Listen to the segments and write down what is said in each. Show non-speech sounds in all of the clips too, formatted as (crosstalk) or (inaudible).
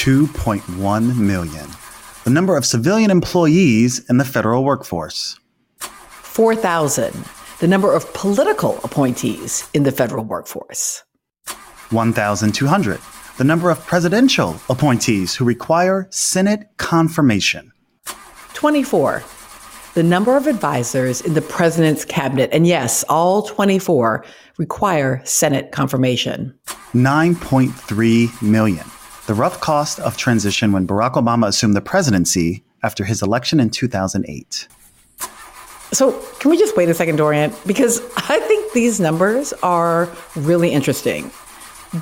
2.1 million. The number of civilian employees in the federal workforce. 4,000. The number of political appointees in the federal workforce. 1,200. The number of presidential appointees who require Senate confirmation. 24. The number of advisors in the president's cabinet. And yes, all 24 require Senate confirmation. 9.3 million. The rough cost of transition when Barack Obama assumed the presidency after his election in 2008. So, can we just wait a second, Dorian? Because I think these numbers are really interesting.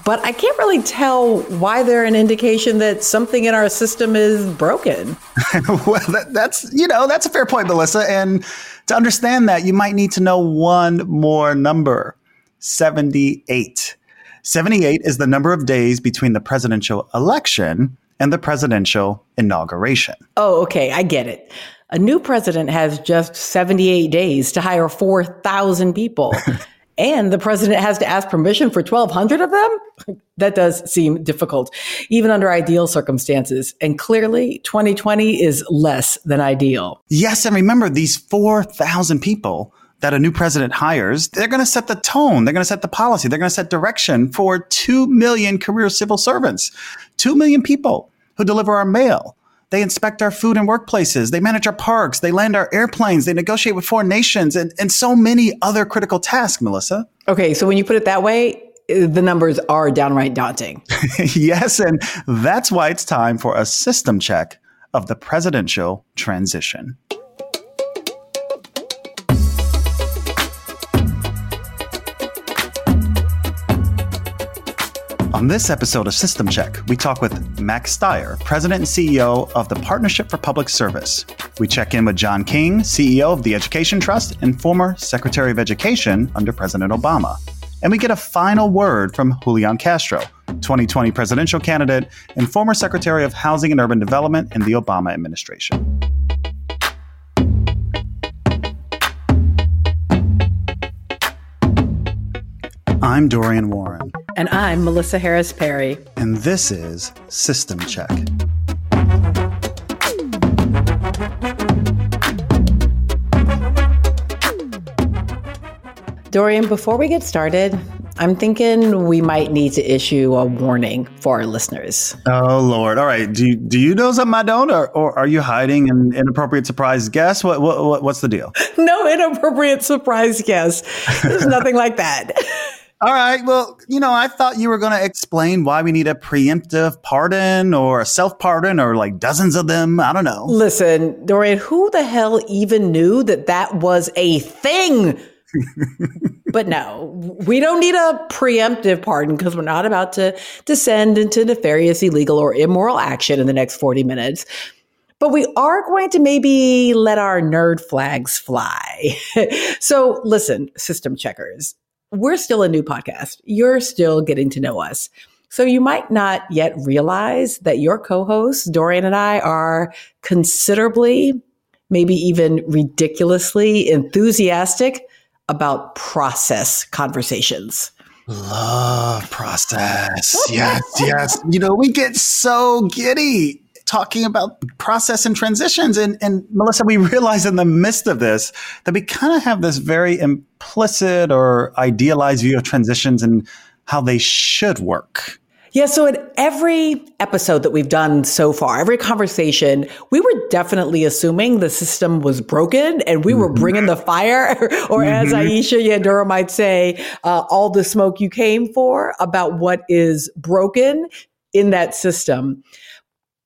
But I can't really tell why they're an indication that something in our system is broken. (laughs) well, that, that's, you know, that's a fair point, Melissa. And to understand that, you might need to know one more number 78. 78 is the number of days between the presidential election and the presidential inauguration. Oh, okay. I get it. A new president has just 78 days to hire 4,000 people. (laughs) and the president has to ask permission for 1,200 of them? (laughs) that does seem difficult, even under ideal circumstances. And clearly, 2020 is less than ideal. Yes. And remember, these 4,000 people that a new president hires, they're going to set the tone. They're going to set the policy. They're going to set direction for 2 million career civil servants, 2 million people who deliver our mail. They inspect our food and workplaces. They manage our parks. They land our airplanes. They negotiate with foreign nations and, and so many other critical tasks, Melissa. Okay. So when you put it that way, the numbers are downright daunting. (laughs) yes. And that's why it's time for a system check of the presidential transition. On this episode of System Check, we talk with Max Stier, President and CEO of the Partnership for Public Service. We check in with John King, CEO of the Education Trust and former Secretary of Education under President Obama. And we get a final word from Julian Castro, 2020 presidential candidate and former Secretary of Housing and Urban Development in the Obama administration. I'm Dorian Warren. And I'm Melissa Harris Perry. And this is System Check. Dorian, before we get started, I'm thinking we might need to issue a warning for our listeners. Oh Lord! All right, do you, do you know something I don't, or, or are you hiding an inappropriate surprise guest? What, what what's the deal? (laughs) No inappropriate surprise guest. There's nothing like that. (laughs) All right. Well, you know, I thought you were going to explain why we need a preemptive pardon or a self pardon or like dozens of them. I don't know. Listen, Dorian, who the hell even knew that that was a thing? (laughs) but no, we don't need a preemptive pardon because we're not about to descend into nefarious, illegal, or immoral action in the next 40 minutes. But we are going to maybe let our nerd flags fly. (laughs) so listen, system checkers we're still a new podcast. You're still getting to know us. So you might not yet realize that your co-hosts, Dorian and I, are considerably, maybe even ridiculously enthusiastic about process conversations. Love process. yes, yes. You know, we get so giddy talking about process and transitions. And, and Melissa, we realize in the midst of this that we kind of have this very implicit or idealized view of transitions and how they should work. Yeah, so in every episode that we've done so far, every conversation, we were definitely assuming the system was broken and we were mm-hmm. bringing the fire, (laughs) or mm-hmm. as Aisha Yandura might say, uh, all the smoke you came for about what is broken in that system.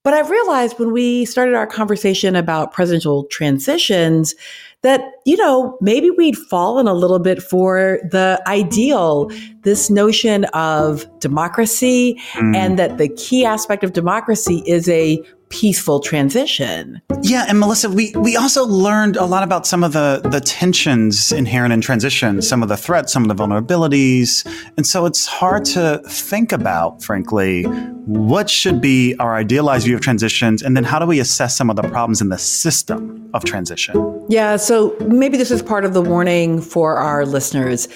But I've realized when we started our conversation about presidential transitions that, you know, maybe we'd fallen a little bit for the ideal, this notion of democracy, mm. and that the key aspect of democracy is a peaceful transition. Yeah, and Melissa, we we also learned a lot about some of the the tensions inherent in transition, some of the threats, some of the vulnerabilities, and so it's hard to think about, frankly, what should be our idealized view of transitions, and then how do we assess some of the problems in the system of transition? Yeah, so maybe this is part of the warning for our listeners.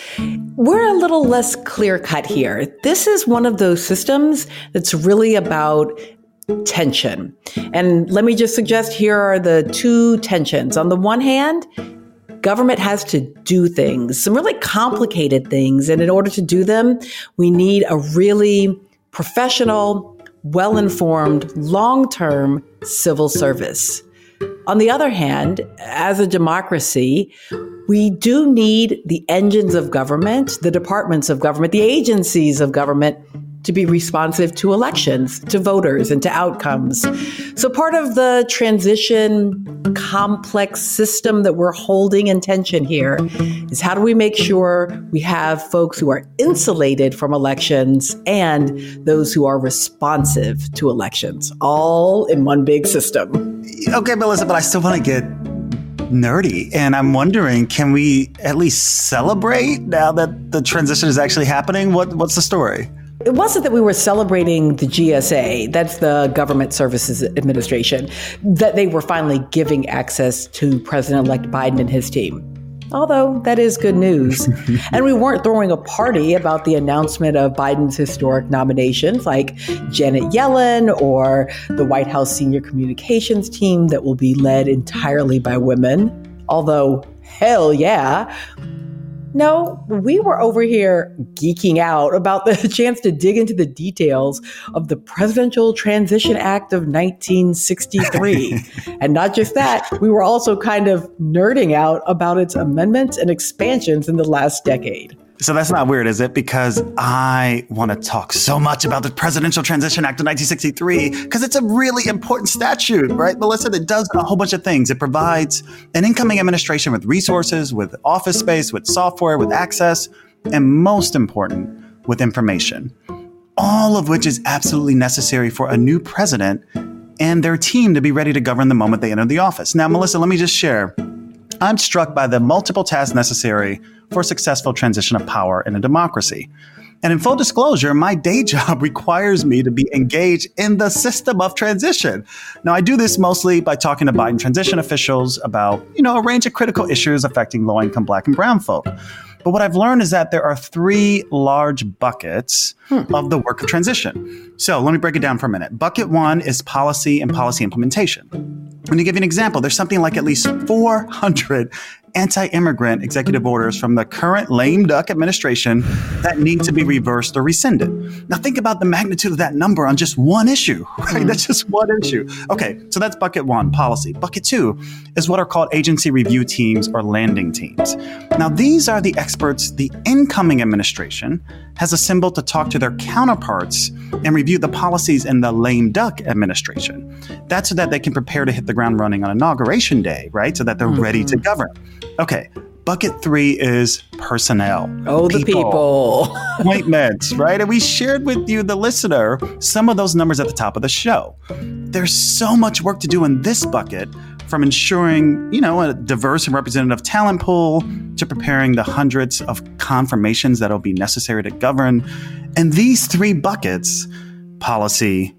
We're a little less clear cut here. This is one of those systems that's really about tension. And let me just suggest here are the two tensions. On the one hand, government has to do things, some really complicated things. And in order to do them, we need a really professional, well informed, long term civil service. On the other hand, as a democracy, we do need the engines of government, the departments of government, the agencies of government to be responsive to elections, to voters, and to outcomes. So, part of the transition complex system that we're holding in tension here is how do we make sure we have folks who are insulated from elections and those who are responsive to elections, all in one big system? Okay, Melissa, but I still want to get nerdy. And I'm wondering, can we at least celebrate now that the transition is actually happening? What, what's the story? it wasn't that we were celebrating the GSA, that's the Government Services Administration, that they were finally giving access to President elect Biden and his team. Although that is good news. (laughs) and we weren't throwing a party about the announcement of Biden's historic nominations like Janet Yellen or the White House senior communications team that will be led entirely by women. Although, hell yeah, no, we were over here geeking out about the (laughs) chance to dig into the details of the Presidential Transition Act of 1963. (laughs) and not just that, we were also kind of nerding out about its amendments and expansions in the last decade. So that's not weird, is it? Because I want to talk so much about the Presidential Transition Act of 1963 because it's a really important statute, right, Melissa? That does a whole bunch of things. It provides an incoming administration with resources, with office space, with software, with access, and most important, with information. All of which is absolutely necessary for a new president and their team to be ready to govern the moment they enter the office. Now, Melissa, let me just share. I'm struck by the multiple tasks necessary for successful transition of power in a democracy. And in full disclosure, my day (laughs) job requires me to be engaged in the system of transition. Now, I do this mostly by talking to Biden transition officials about, you know, a range of critical issues affecting low income black and brown folk. But what I've learned is that there are three large buckets hmm. of the work of transition. So let me break it down for a minute. Bucket one is policy and policy implementation. Let me give you an example. There's something like at least 400 anti immigrant executive orders from the current lame duck administration that need to be reversed or rescinded. Now, think about the magnitude of that number on just one issue, (laughs) right? That's just one issue. Okay, so that's bucket one, policy. Bucket two is what are called agency review teams or landing teams. Now, these are the experts the incoming administration has assembled to talk to their counterparts and review the policies in the lame duck administration. That's so that they can prepare to hit the ground running on inauguration day, right? So that they're mm-hmm. ready to mm-hmm. govern. Okay, bucket three is personnel. Oh, people, the people. (laughs) appointments, right? And we shared with you, the listener, some of those numbers at the top of the show. There's so much work to do in this bucket from ensuring, you know, a diverse and representative talent pool to preparing the hundreds of confirmations that'll be necessary to govern. And these three buckets, policy,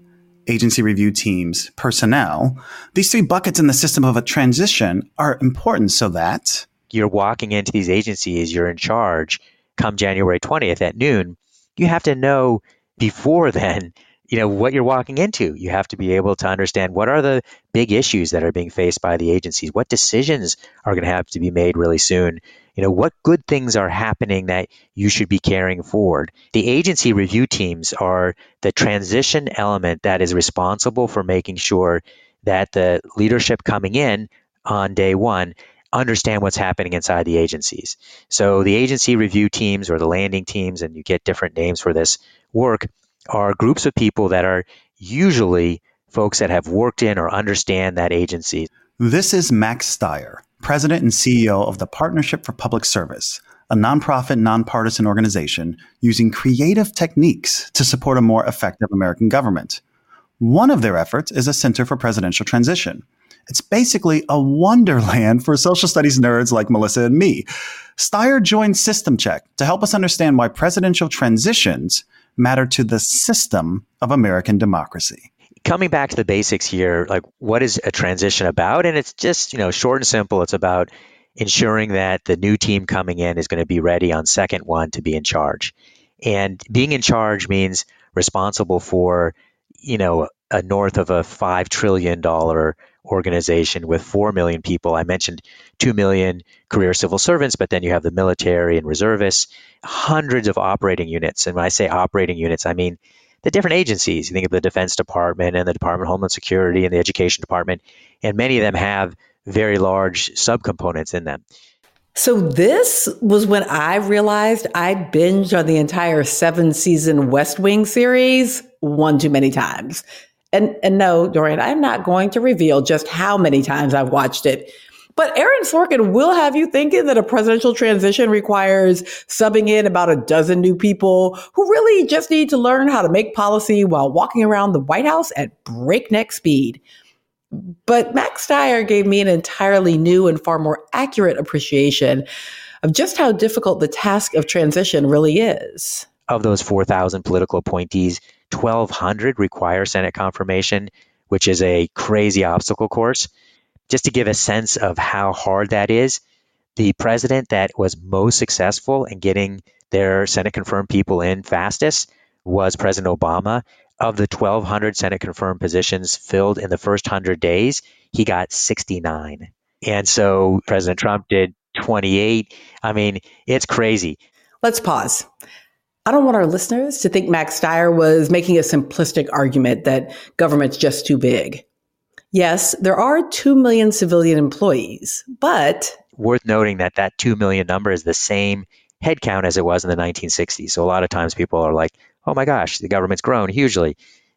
agency review teams, personnel, these three buckets in the system of a transition are important so that you're walking into these agencies, you're in charge come January 20th at noon. You have to know before (laughs) then, you know, what you're walking into. You have to be able to understand what are the big issues that are being faced by the agencies, what decisions are going to have to be made really soon you know what good things are happening that you should be carrying forward the agency review teams are the transition element that is responsible for making sure that the leadership coming in on day one understand what's happening inside the agencies so the agency review teams or the landing teams and you get different names for this work are groups of people that are usually folks that have worked in or understand that agency this is max stier president and CEO of the Partnership for Public Service, a nonprofit, nonpartisan organization using creative techniques to support a more effective American government. One of their efforts is a Center for Presidential Transition. It's basically a wonderland for social studies nerds like Melissa and me. Stier joined System Check to help us understand why presidential transitions matter to the system of American democracy coming back to the basics here, like what is a transition about? And it's just, you know, short and simple. It's about ensuring that the new team coming in is going to be ready on second one to be in charge. And being in charge means responsible for, you know, a north of a $5 trillion organization with 4 million people. I mentioned 2 million career civil servants, but then you have the military and reservists, hundreds of operating units. And when I say operating units, I mean the different agencies. You think of the Defense Department and the Department of Homeland Security and the Education Department, and many of them have very large subcomponents in them. So this was when I realized I binged on the entire seven season West Wing series one too many times. And and no, Dorian, I'm not going to reveal just how many times I've watched it. But Aaron Sorkin will have you thinking that a presidential transition requires subbing in about a dozen new people who really just need to learn how to make policy while walking around the White House at breakneck speed. But Max Stier gave me an entirely new and far more accurate appreciation of just how difficult the task of transition really is. Of those 4,000 political appointees, 1,200 require Senate confirmation, which is a crazy obstacle course. Just to give a sense of how hard that is, the president that was most successful in getting their Senate confirmed people in fastest was President Obama of the 1,200 Senate confirmed positions filled in the first 100 days, he got 69. And so President Trump did 28. I mean, it's crazy. Let's pause. I don't want our listeners to think Max Stier was making a simplistic argument that government's just too big. Yes, there are 2 million civilian employees, but. Worth noting that that 2 million number is the same headcount as it was in the 1960s. So a lot of times people are like, oh my gosh, the government's grown hugely.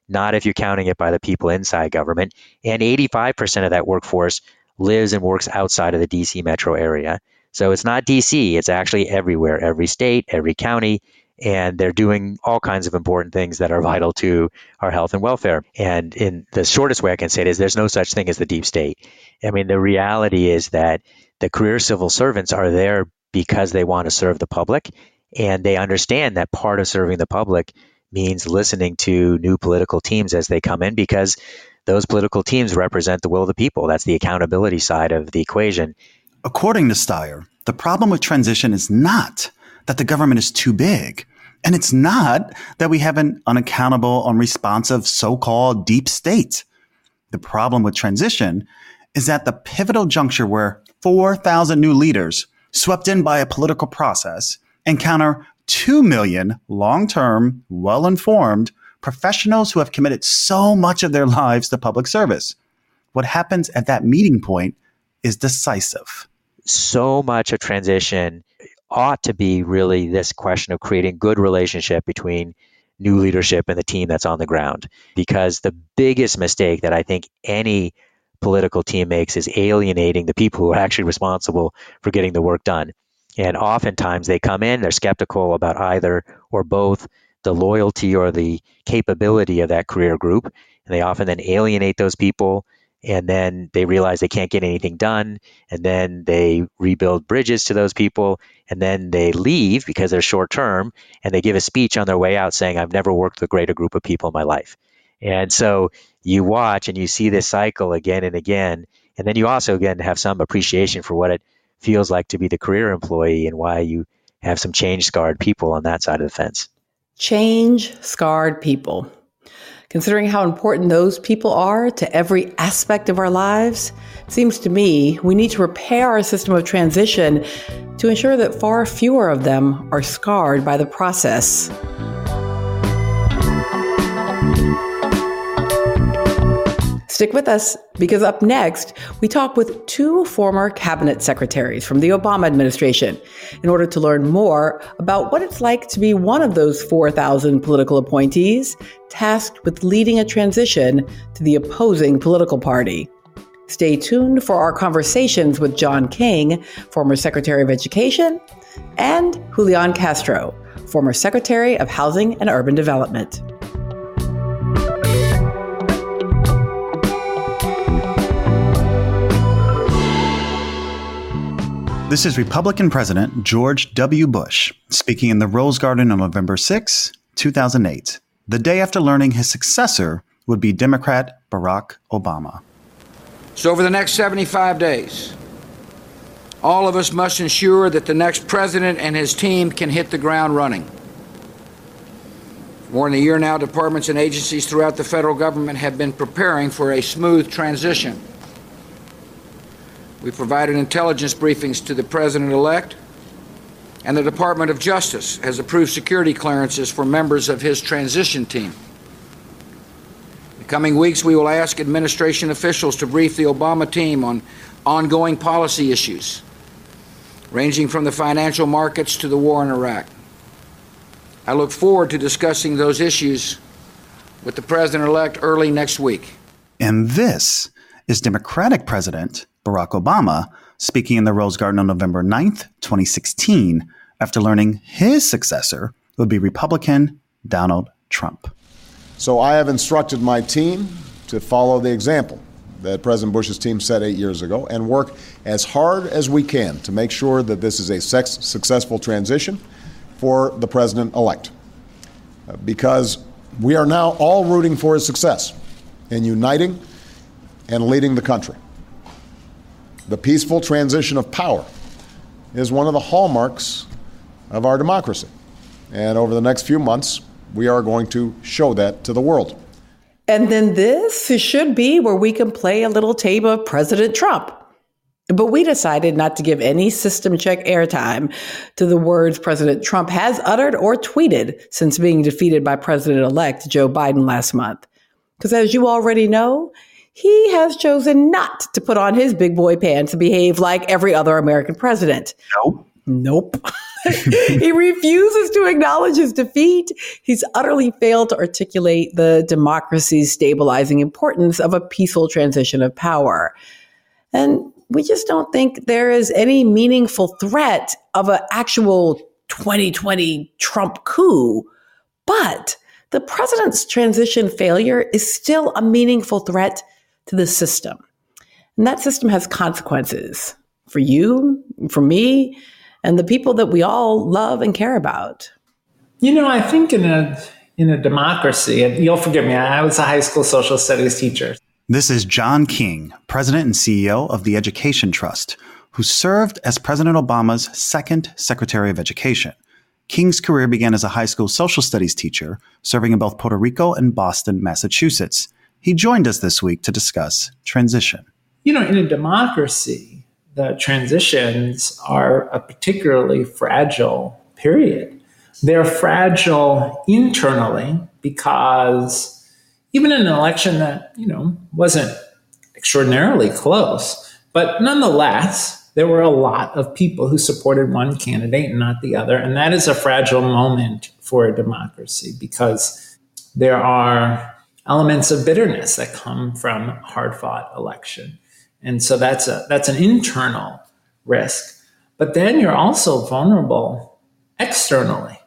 Not if you're counting it by the people inside government. And 85% of that workforce lives and works outside of the DC metro area. So it's not DC, it's actually everywhere, every state, every county. And they're doing all kinds of important things that are vital to our health and welfare. And in the shortest way I can say it is there's no such thing as the deep state. I mean, the reality is that the career civil servants are there because they want to serve the public and they understand that part of serving the public means listening to new political teams as they come in because those political teams represent the will of the people. That's the accountability side of the equation. According to Stier, the problem with transition is not that the government is too big. And it's not that we have an unaccountable, unresponsive, so called deep state. The problem with transition is that the pivotal juncture where 4,000 new leaders swept in by a political process encounter 2 million long term, well informed professionals who have committed so much of their (laughs) lives to public service. What happens at that meeting point is decisive. So much of transition ought to be really this question of creating good relationship between new leadership and the team that's on the ground because the biggest mistake that I think any political team makes is alienating the people who are actually responsible for getting the work done. And oftentimes they come in, they're skeptical about either or both the loyalty or the capability of that career group. And they often then alienate those people. And then they realize they can't get anything done. And then they rebuild bridges to those people. And then they leave because they're short term. And they give a speech on their way out saying, I've never worked with a greater group of people in my life. And so you watch and you see this cycle again and again. And then you also, again, have some appreciation for what it feels like to be the career employee and why you have some change scarred people on that side of the fence. Change scarred people. Considering how important those people are to every aspect of our lives, seems to me we need to repair our system of transition to ensure that far fewer of them are scarred by the process. Stick with us because up next, we talk with two former cabinet secretaries from the Obama administration in order to learn more about what it's like to be one of those 4,000 political appointees tasked with leading a transition to the opposing political party. Stay tuned for our conversations with John King, former Secretary of Education, and Julian Castro, former Secretary of Housing and Urban Development. This is Republican President George W. Bush speaking in the Rose Garden on November 6, 2008, the day after learning his successor would be Democrat Barack Obama. So, over the next 75 days, all of us must ensure that the next president and his team can hit the ground running. More than a year now, departments and agencies throughout the federal government have been preparing for a smooth transition. We provided intelligence briefings to the president elect, and the Department of Justice has approved security clearances for members of his transition team. In the coming weeks, we will ask administration officials to brief the Obama team on ongoing policy issues, ranging from the financial markets to the war in Iraq. I look forward to discussing those issues with the president elect early next week. And this is Democratic President Barack Obama speaking in the Rose Garden on November 9th, 2016, after learning his successor would be Republican Donald Trump. So I have instructed my team to follow the example that President Bush's team set eight years ago and work as hard as we can to make sure that this is a successful transition for the president elect. Because we are now all rooting for his success in uniting and leading the country. The peaceful transition of power is one of the hallmarks of our democracy. And over the next few months, we are going to show that to the world. And then this should be where we can play a little tape of President Trump. But we decided not to give any system check airtime to the words President Trump has uttered or tweeted since being defeated by President elect Joe Biden last month. Because as you already know, he has chosen not to put on his big boy pants and behave like every other American president. Nope. Nope. (laughs) he refuses to acknowledge his defeat. He's utterly failed to articulate the democracy's stabilizing importance of a peaceful transition of power. And we just don't think there is any meaningful threat of an actual 2020 Trump coup. But the president's transition failure is still a meaningful threat to the system. And that system has consequences for you, for me, and the people that we all love and care about. You know, I think in a in a democracy, and you'll forgive me, I was a high school social studies teacher. This is John King, President and CEO of the Education Trust, who served as President Obama's second Secretary of Education. King's career began as a high school social studies teacher, serving in both Puerto Rico and Boston, Massachusetts. He joined us this week to discuss transition. You know, in a democracy, the transitions are a particularly fragile period. They're fragile internally because even in an election that, you know, wasn't extraordinarily close, but nonetheless, there were a lot of people who supported one candidate and not the other. And that is a fragile moment for a democracy because there are elements of bitterness that come from hard fought election. And so that's a that's an internal risk. But then you're also vulnerable externally,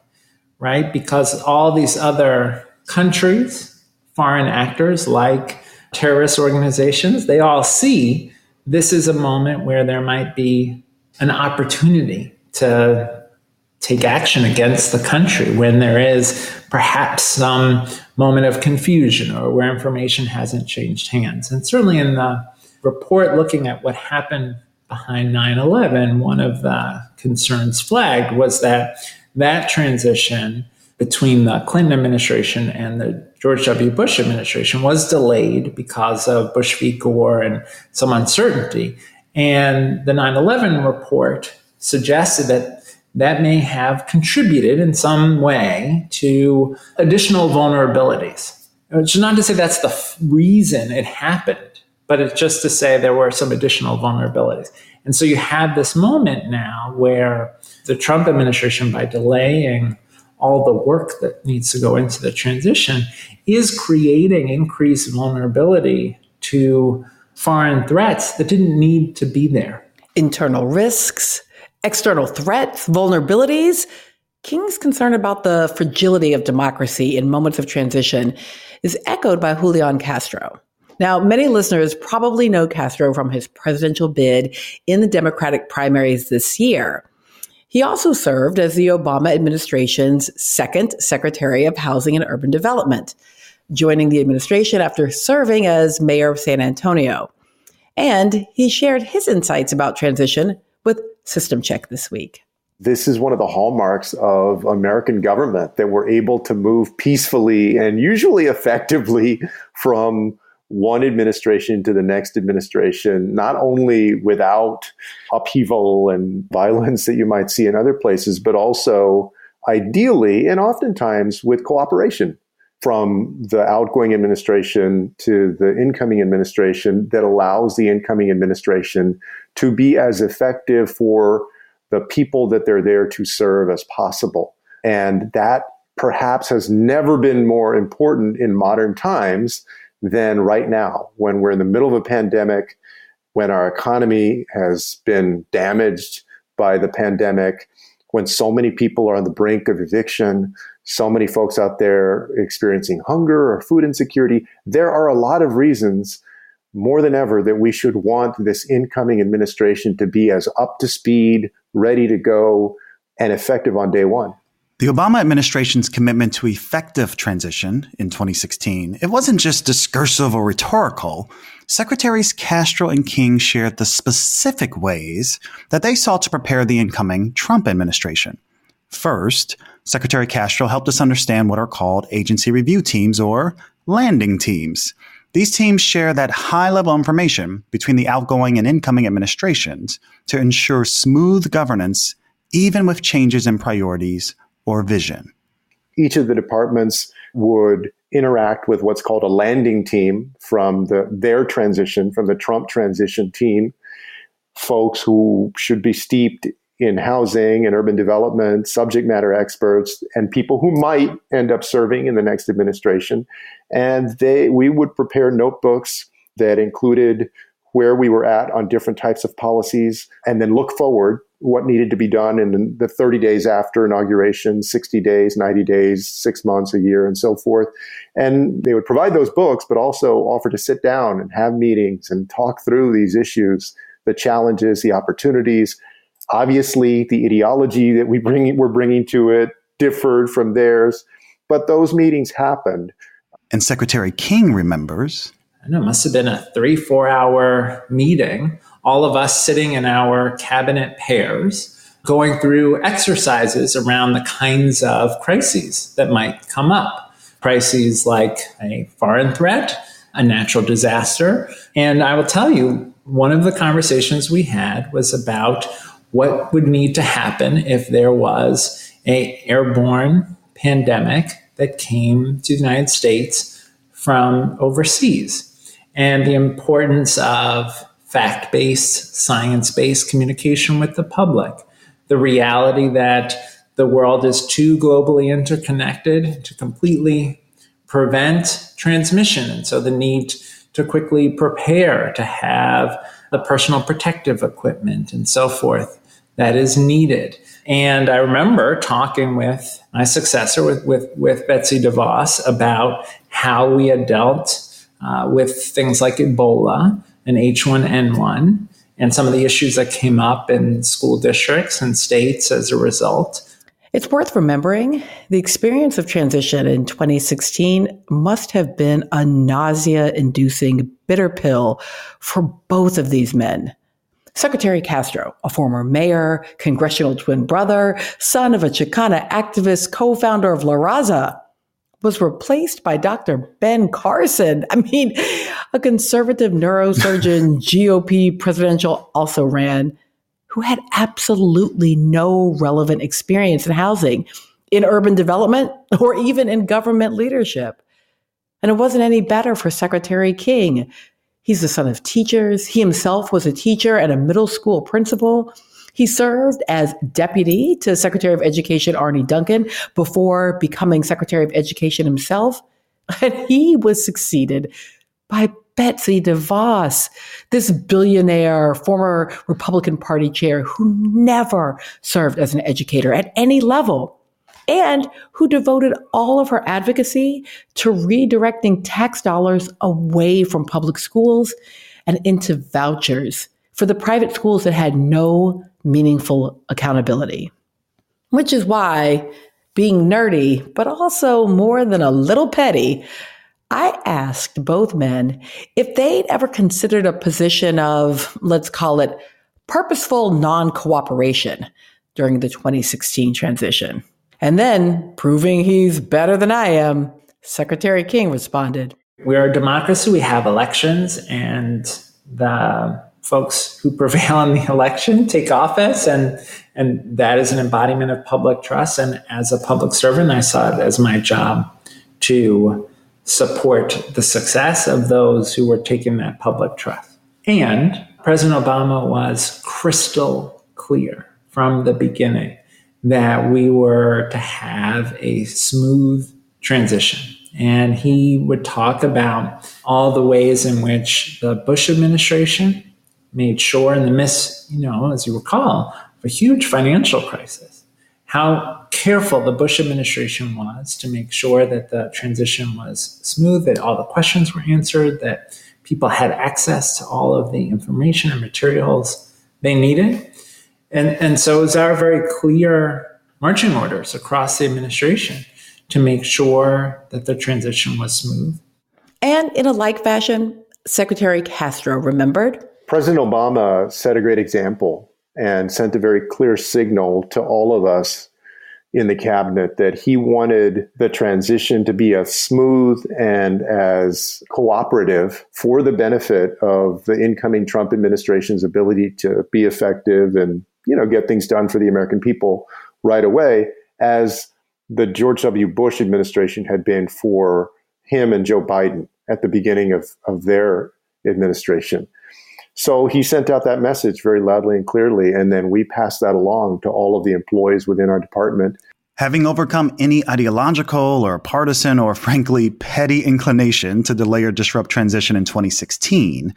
right? Because all these other countries, foreign actors like terrorist organizations, they all see this is a moment where there might be an opportunity to take action against the country when there is perhaps some moment of confusion or where information hasn't changed hands. And certainly in the report looking at what happened behind 9 11, one of the concerns flagged was that that transition between the Clinton administration and the George W. Bush administration was delayed because of Bush v. Gore and some uncertainty. And the 9 11 report suggested that that may have contributed in some way to additional vulnerabilities. Which is not to say that's the f- reason it happened, but it's just to say there were some additional vulnerabilities. And so you have this moment now where the Trump administration, by delaying all the work that needs to go into the transition, is creating increased vulnerability to foreign threats that didn't need to be there. Internal risks, external threats, vulnerabilities, King's concern about the fragility of democracy in moments of transition is echoed by Julian Castro. Now, many listeners probably know Castro from his presidential bid in the Democratic primaries this year. He also served as the Obama administration's second Secretary of Housing and Urban Development, joining the administration after serving as mayor of San Antonio. And he shared his insights about transition with System Check this week. this is one of the hallmarks of American government that we're able to move peacefully and usually effectively (laughs) from one administration to the next administration, not only without upheaval and violence that you might see in other places, but also ideally and oftentimes with cooperation from the outgoing administration to the incoming administration that allows the incoming administration to be as effective for the people that they're there to serve as possible. And that perhaps has never been more important in modern times than right now, when we're in the middle of a pandemic, when our economy has been damaged by the pandemic, when so many people are on the brink of eviction, so many folks out there experiencing hunger or food insecurity. There are a lot of reasons more than ever that we should want this incoming administration to be as up to speed, ready to go, and effective on day one. The Obama administration's commitment to effective transition in 2016, it wasn't just discursive or rhetorical. Secretaries Castro and King shared the specific ways that they sought to prepare the incoming Trump administration. First, Secretary Castro helped us understand what are called agency review teams or landing teams. These teams share that high level information between the outgoing and incoming administrations to ensure smooth governance, even with changes in priorities or vision? Each of the departments would interact with what's called a landing team from the, their transition, from the Trump transition team, folks who should be steeped in housing and urban development, subject matter experts, and people who might end up serving in the next administration. And they, we would prepare notebooks that included where we were at on different types of policies and then look forward what needed to be done in the 30 days after inauguration, 60 days, 90 days, six months, a year, and so forth. And they would provide those books, but also offer to sit down and have meetings and talk through these issues, the challenges, the opportunities. Obviously, the ideology that we bring, we're bringing to it differed from theirs, but those meetings happened. And Secretary King remembers. I know it must have been a three, four hour meeting all of us sitting in our cabinet pairs going through exercises around the kinds of crises that might come up. Crises like a foreign threat, a natural disaster. And I will tell you, one of the conversations we had was about what would need to happen if there was a airborne pandemic that came to the United States from overseas and the importance of fact based, science based communication with the public. The reality that the world is too globally interconnected to completely prevent transmission. And so the need to quickly prepare, to have the personal protective equipment and so forth that is needed. And I remember talking with my successor, with, with, with Betsy DeVos, about how we had dealt uh, with things like Ebola and H1N1 and some of the issues that came up in school districts and states as a result. It's worth remembering the experience of transition in 2016 must have been a nausea inducing bitter pill for both of these men. Secretary Castro, a former mayor, congressional twin brother, son of a Chicana activist, co founder of La Raza, was replaced by Dr. Ben Carson. (laughs) I mean, a conservative neurosurgeon (laughs) GOP presidential also ran who had absolutely no relevant experience in housing, in urban development, (laughs) or even in government leadership. And it wasn't any better for Secretary King. He's the son of teachers. He himself was a teacher and a middle school principal. He served as deputy to Secretary of Education Arne Duncan before becoming Secretary of Education himself. (laughs) And he was succeeded by Betsy DeVos, this billionaire former Republican Party chair who never served as an educator at any level and who devoted all of her advocacy to redirecting tax dollars away from public schools and into vouchers for the private schools that had no meaningful accountability. Which is why, being nerdy, but also more than a little petty, I asked both men if they'd ever considered a position of, let's call it, purposeful non cooperation. during the 2016 transition. And then, proving he's better than I am, Secretary King responded. We're a democracy, we have elections, and the folks who prevail in the (laughs) election take office and and that is an embodiment of public trust. And as a public servant i saw it as my job to support the success of those who were taking that public trust. And president obama was crystal clear from the beginning that we were to have a smooth transition and he would talk about all the ways in which the bush administration made sure in the midst, you know, as you recall, of a huge financial crisis, how careful the Bush administration was to make sure that the transition was smooth, that all the questions were answered, that people had access to all of the information and materials they needed. And, and so it was our very clear marching orders across the administration to make sure that the transition was smooth. And in a like fashion, Secretary Castro remembered President Obama set a great example and sent a very clear signal to all of us in the cabinet that he wanted the transition to be as smooth and as cooperative for the benefit of the incoming Trump administration's ability to be effective and you know get things done for the American people right away as the George W. Bush administration had been for him and Joe Biden at the beginning of, of their administration. So he sent out that message very loudly and clearly, and then we passed that along to all of the employees within our department. Having overcome any ideological or partisan or frankly petty inclination to delay or disrupt transition in 2016,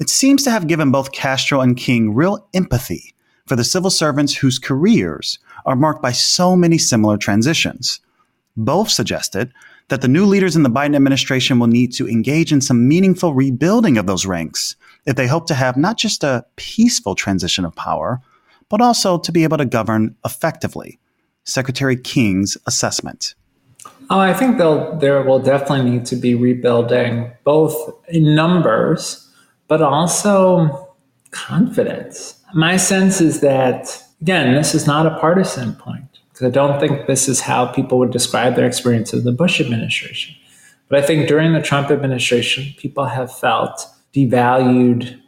it seems to have given both Castro and King real empathy for the civil servants whose careers are marked by so many similar transitions. Both suggested that the new leaders in the Biden administration will need to engage in some meaningful rebuilding of those ranks if they hope to have not just a peaceful transition of power, but also to be able to govern effectively. Secretary King's assessment. Oh, I think there will definitely need to be rebuilding, both in numbers, but also confidence. My sense is that, again, this is not a partisan point, because I don't think this is how people would describe their experience of the Bush administration. But I think during the Trump administration, people have felt devalued,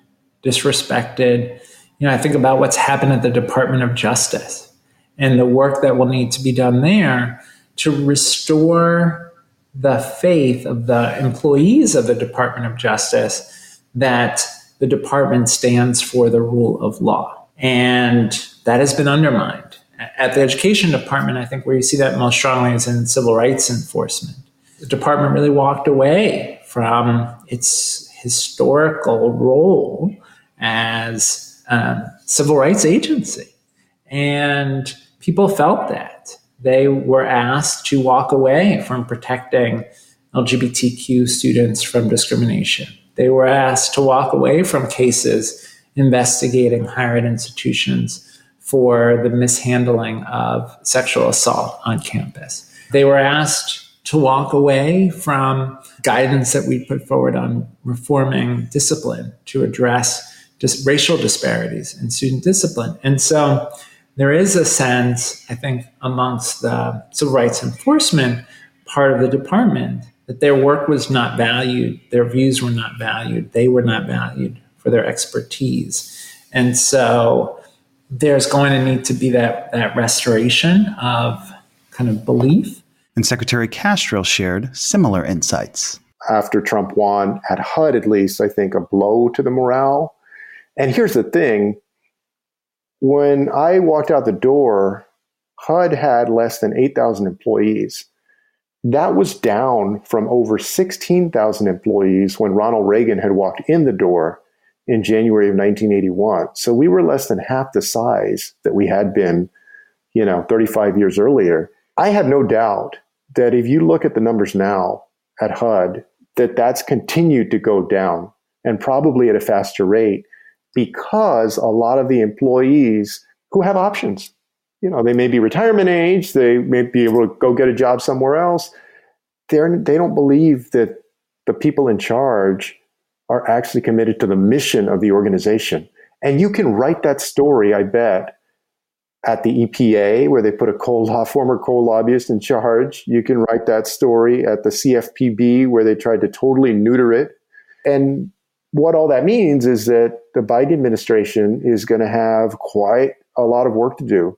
disrespected. You know, I think about what's happened at the Department of Justice and the work that will need to be done there to restore the faith of the employees of the Department of Justice that the department stands for the rule of law. And that has been undermined. At the education department, I think where you see that most strongly is in civil rights enforcement. The department really walked away from its historical role as a civil rights agency. And people felt that. They were asked to walk away from protecting LGBTQ students from discrimination. They were asked to walk away from cases investigating higher ed institutions for the mishandling of sexual assault on campus. They were asked to walk away from guidance that we put forward on reforming discipline to address racial disparities in student discipline. And so there is a sense, I think, amongst the civil rights enforcement part of the department that their work was not valued, their views were not valued, they were not valued for their expertise. And so there's going to need to be that, that restoration of kind of belief and Secretary Castro shared similar insights. After Trump won, at HUD at least, I think a blow to the morale. And here's the thing when I walked out the door, HUD had less than 8,000 employees. That was down from over 16,000 employees when Ronald Reagan had walked in the door in January of 1981. So we were less than half the size that we had been, you know, 35 years earlier. I have no doubt that if you look at the numbers now at HUD, that that's continued to go down and probably at a faster rate because a lot of the employees who have options, you know, they may be retirement age, they may be able to go get a job somewhere else. They're, they don't believe that the people in charge are actually committed to the mission of the organization. And you can write that story, I bet, at the EPA, where they put a coal law, former coal lobbyist in charge. You can write that story at the CFPB, where they tried to totally neuter it. And what all that means is that the Biden administration is going to have quite a lot of work to do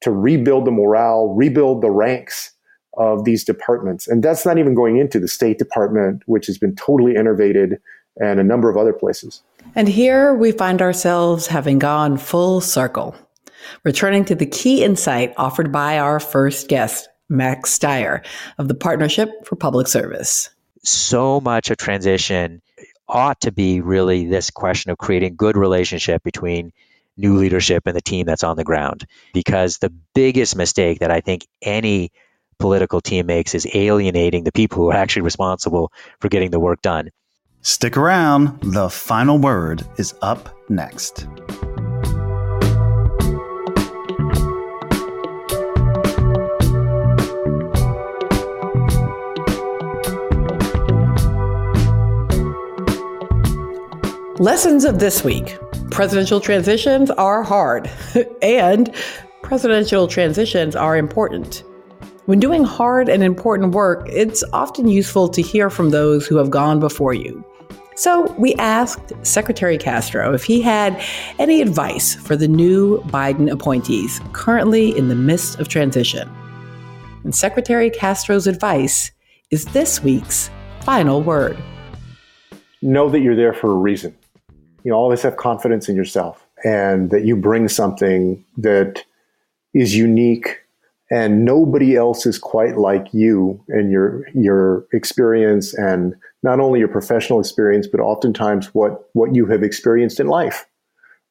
to rebuild the morale, rebuild the ranks of these departments. And that's not even going into the State Department, which has been totally innervated, and a number of other places. And here we find ourselves having gone full circle returning to the key insight offered by our first guest, Max Stier of the Partnership for Public Service. So much of transition ought to be really this question of creating good relationship between new leadership and the team that's on the ground. Because the biggest mistake that I think any political team makes is alienating the people who are actually responsible for getting the work done. Stick around. The final word is up next. Lessons of this week presidential transitions are hard, (laughs) and presidential transitions are important. When doing hard and important work, it's often useful to hear from those who have gone before you. So we asked Secretary Castro if he had any advice for the new Biden appointees currently in the midst of transition. And Secretary Castro's advice is this week's final word. Know that you're there for a reason you know, always have confidence in yourself and that you bring something that is unique and nobody else is quite like you and your your experience and not only your professional experience but oftentimes what what you have experienced in life.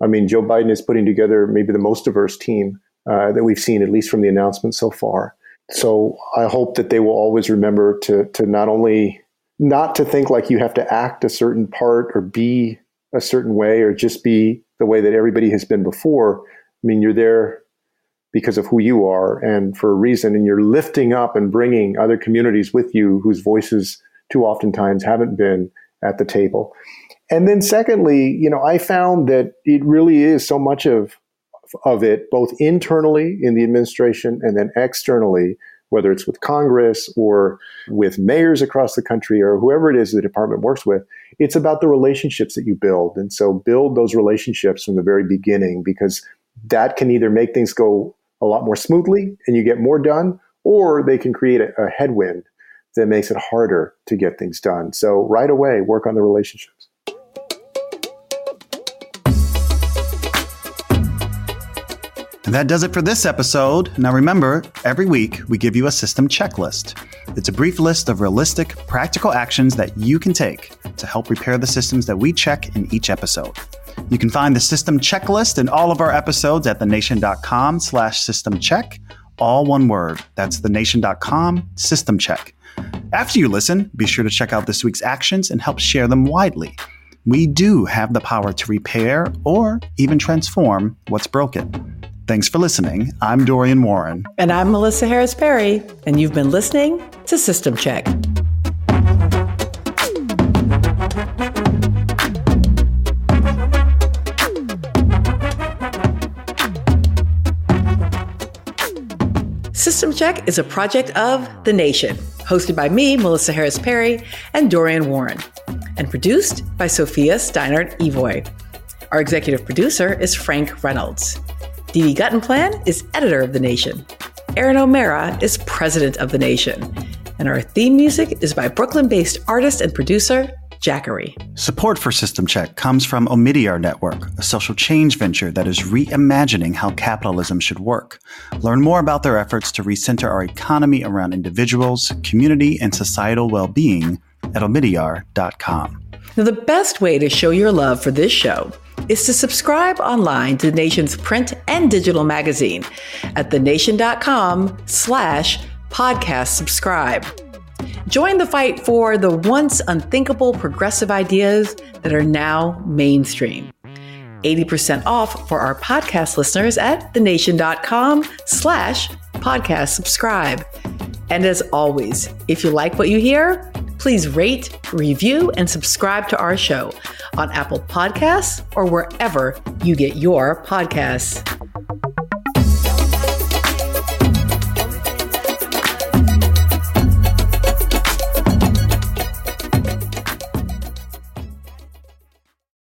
I mean joe biden is putting together maybe the most diverse team uh, that we've seen at least from the announcement so far. So i hope that they will always remember to to not only not to think like you have to act a certain part or be a certain way or just be the way that everybody has been before. I mean, you're there because of who you are and for a reason, and you're lifting up and bringing other communities with you whose voices too oftentimes haven't been at the table. And then secondly, you know, I found that it really is so much of of it both internally in the administration and then externally whether it's with Congress or with mayors across the country or whoever it is the department works with, it's about the relationships that you build. And so build those relationships from the very beginning because that can either make things go a lot more smoothly and you get more done, or they can create a, a headwind that makes it harder to get things done. So right away, work on the relationships. And that does it for this episode. Now remember, every week we give you a system checklist. It's a brief list of realistic, practical actions that you can take to help repair the systems that we check in each episode. You can find the system checklist in all of our episodes at thenation.com slash system check, all one word. That's thenation.com system check. After you listen, be sure to check out this week's actions and help share them widely. We do have the power to repair or even transform what's broken. Thanks for listening. I'm Dorian Warren. And I'm Melissa Harris Perry, and you've been listening to System Check. System Check is a project of The Nation, hosted by me, Melissa Harris Perry, and Dorian Warren, and produced by Sophia Steinert Evoy. Our executive producer is Frank Reynolds. Dee Dee Guttenplan is editor of The Nation. Erin O'Mara is president of The Nation. And our theme music is by Brooklyn based artist and producer Jackery. Support for System Check comes from Omidyar Network, a social change venture that is reimagining how capitalism should work. Learn more about their efforts to recenter our economy around individuals, community, and societal well being at omidyar.com. Now, the best way to show your love for this show is to subscribe online to the nation's print and digital magazine at thenation.com slash podcast subscribe. Join the fight for the once unthinkable progressive ideas that are now mainstream. 80% off for our podcast listeners at thenation.com slash podcast subscribe. And as always, if you like what you hear, please rate, review, and subscribe to our show on Apple Podcasts or wherever you get your podcasts.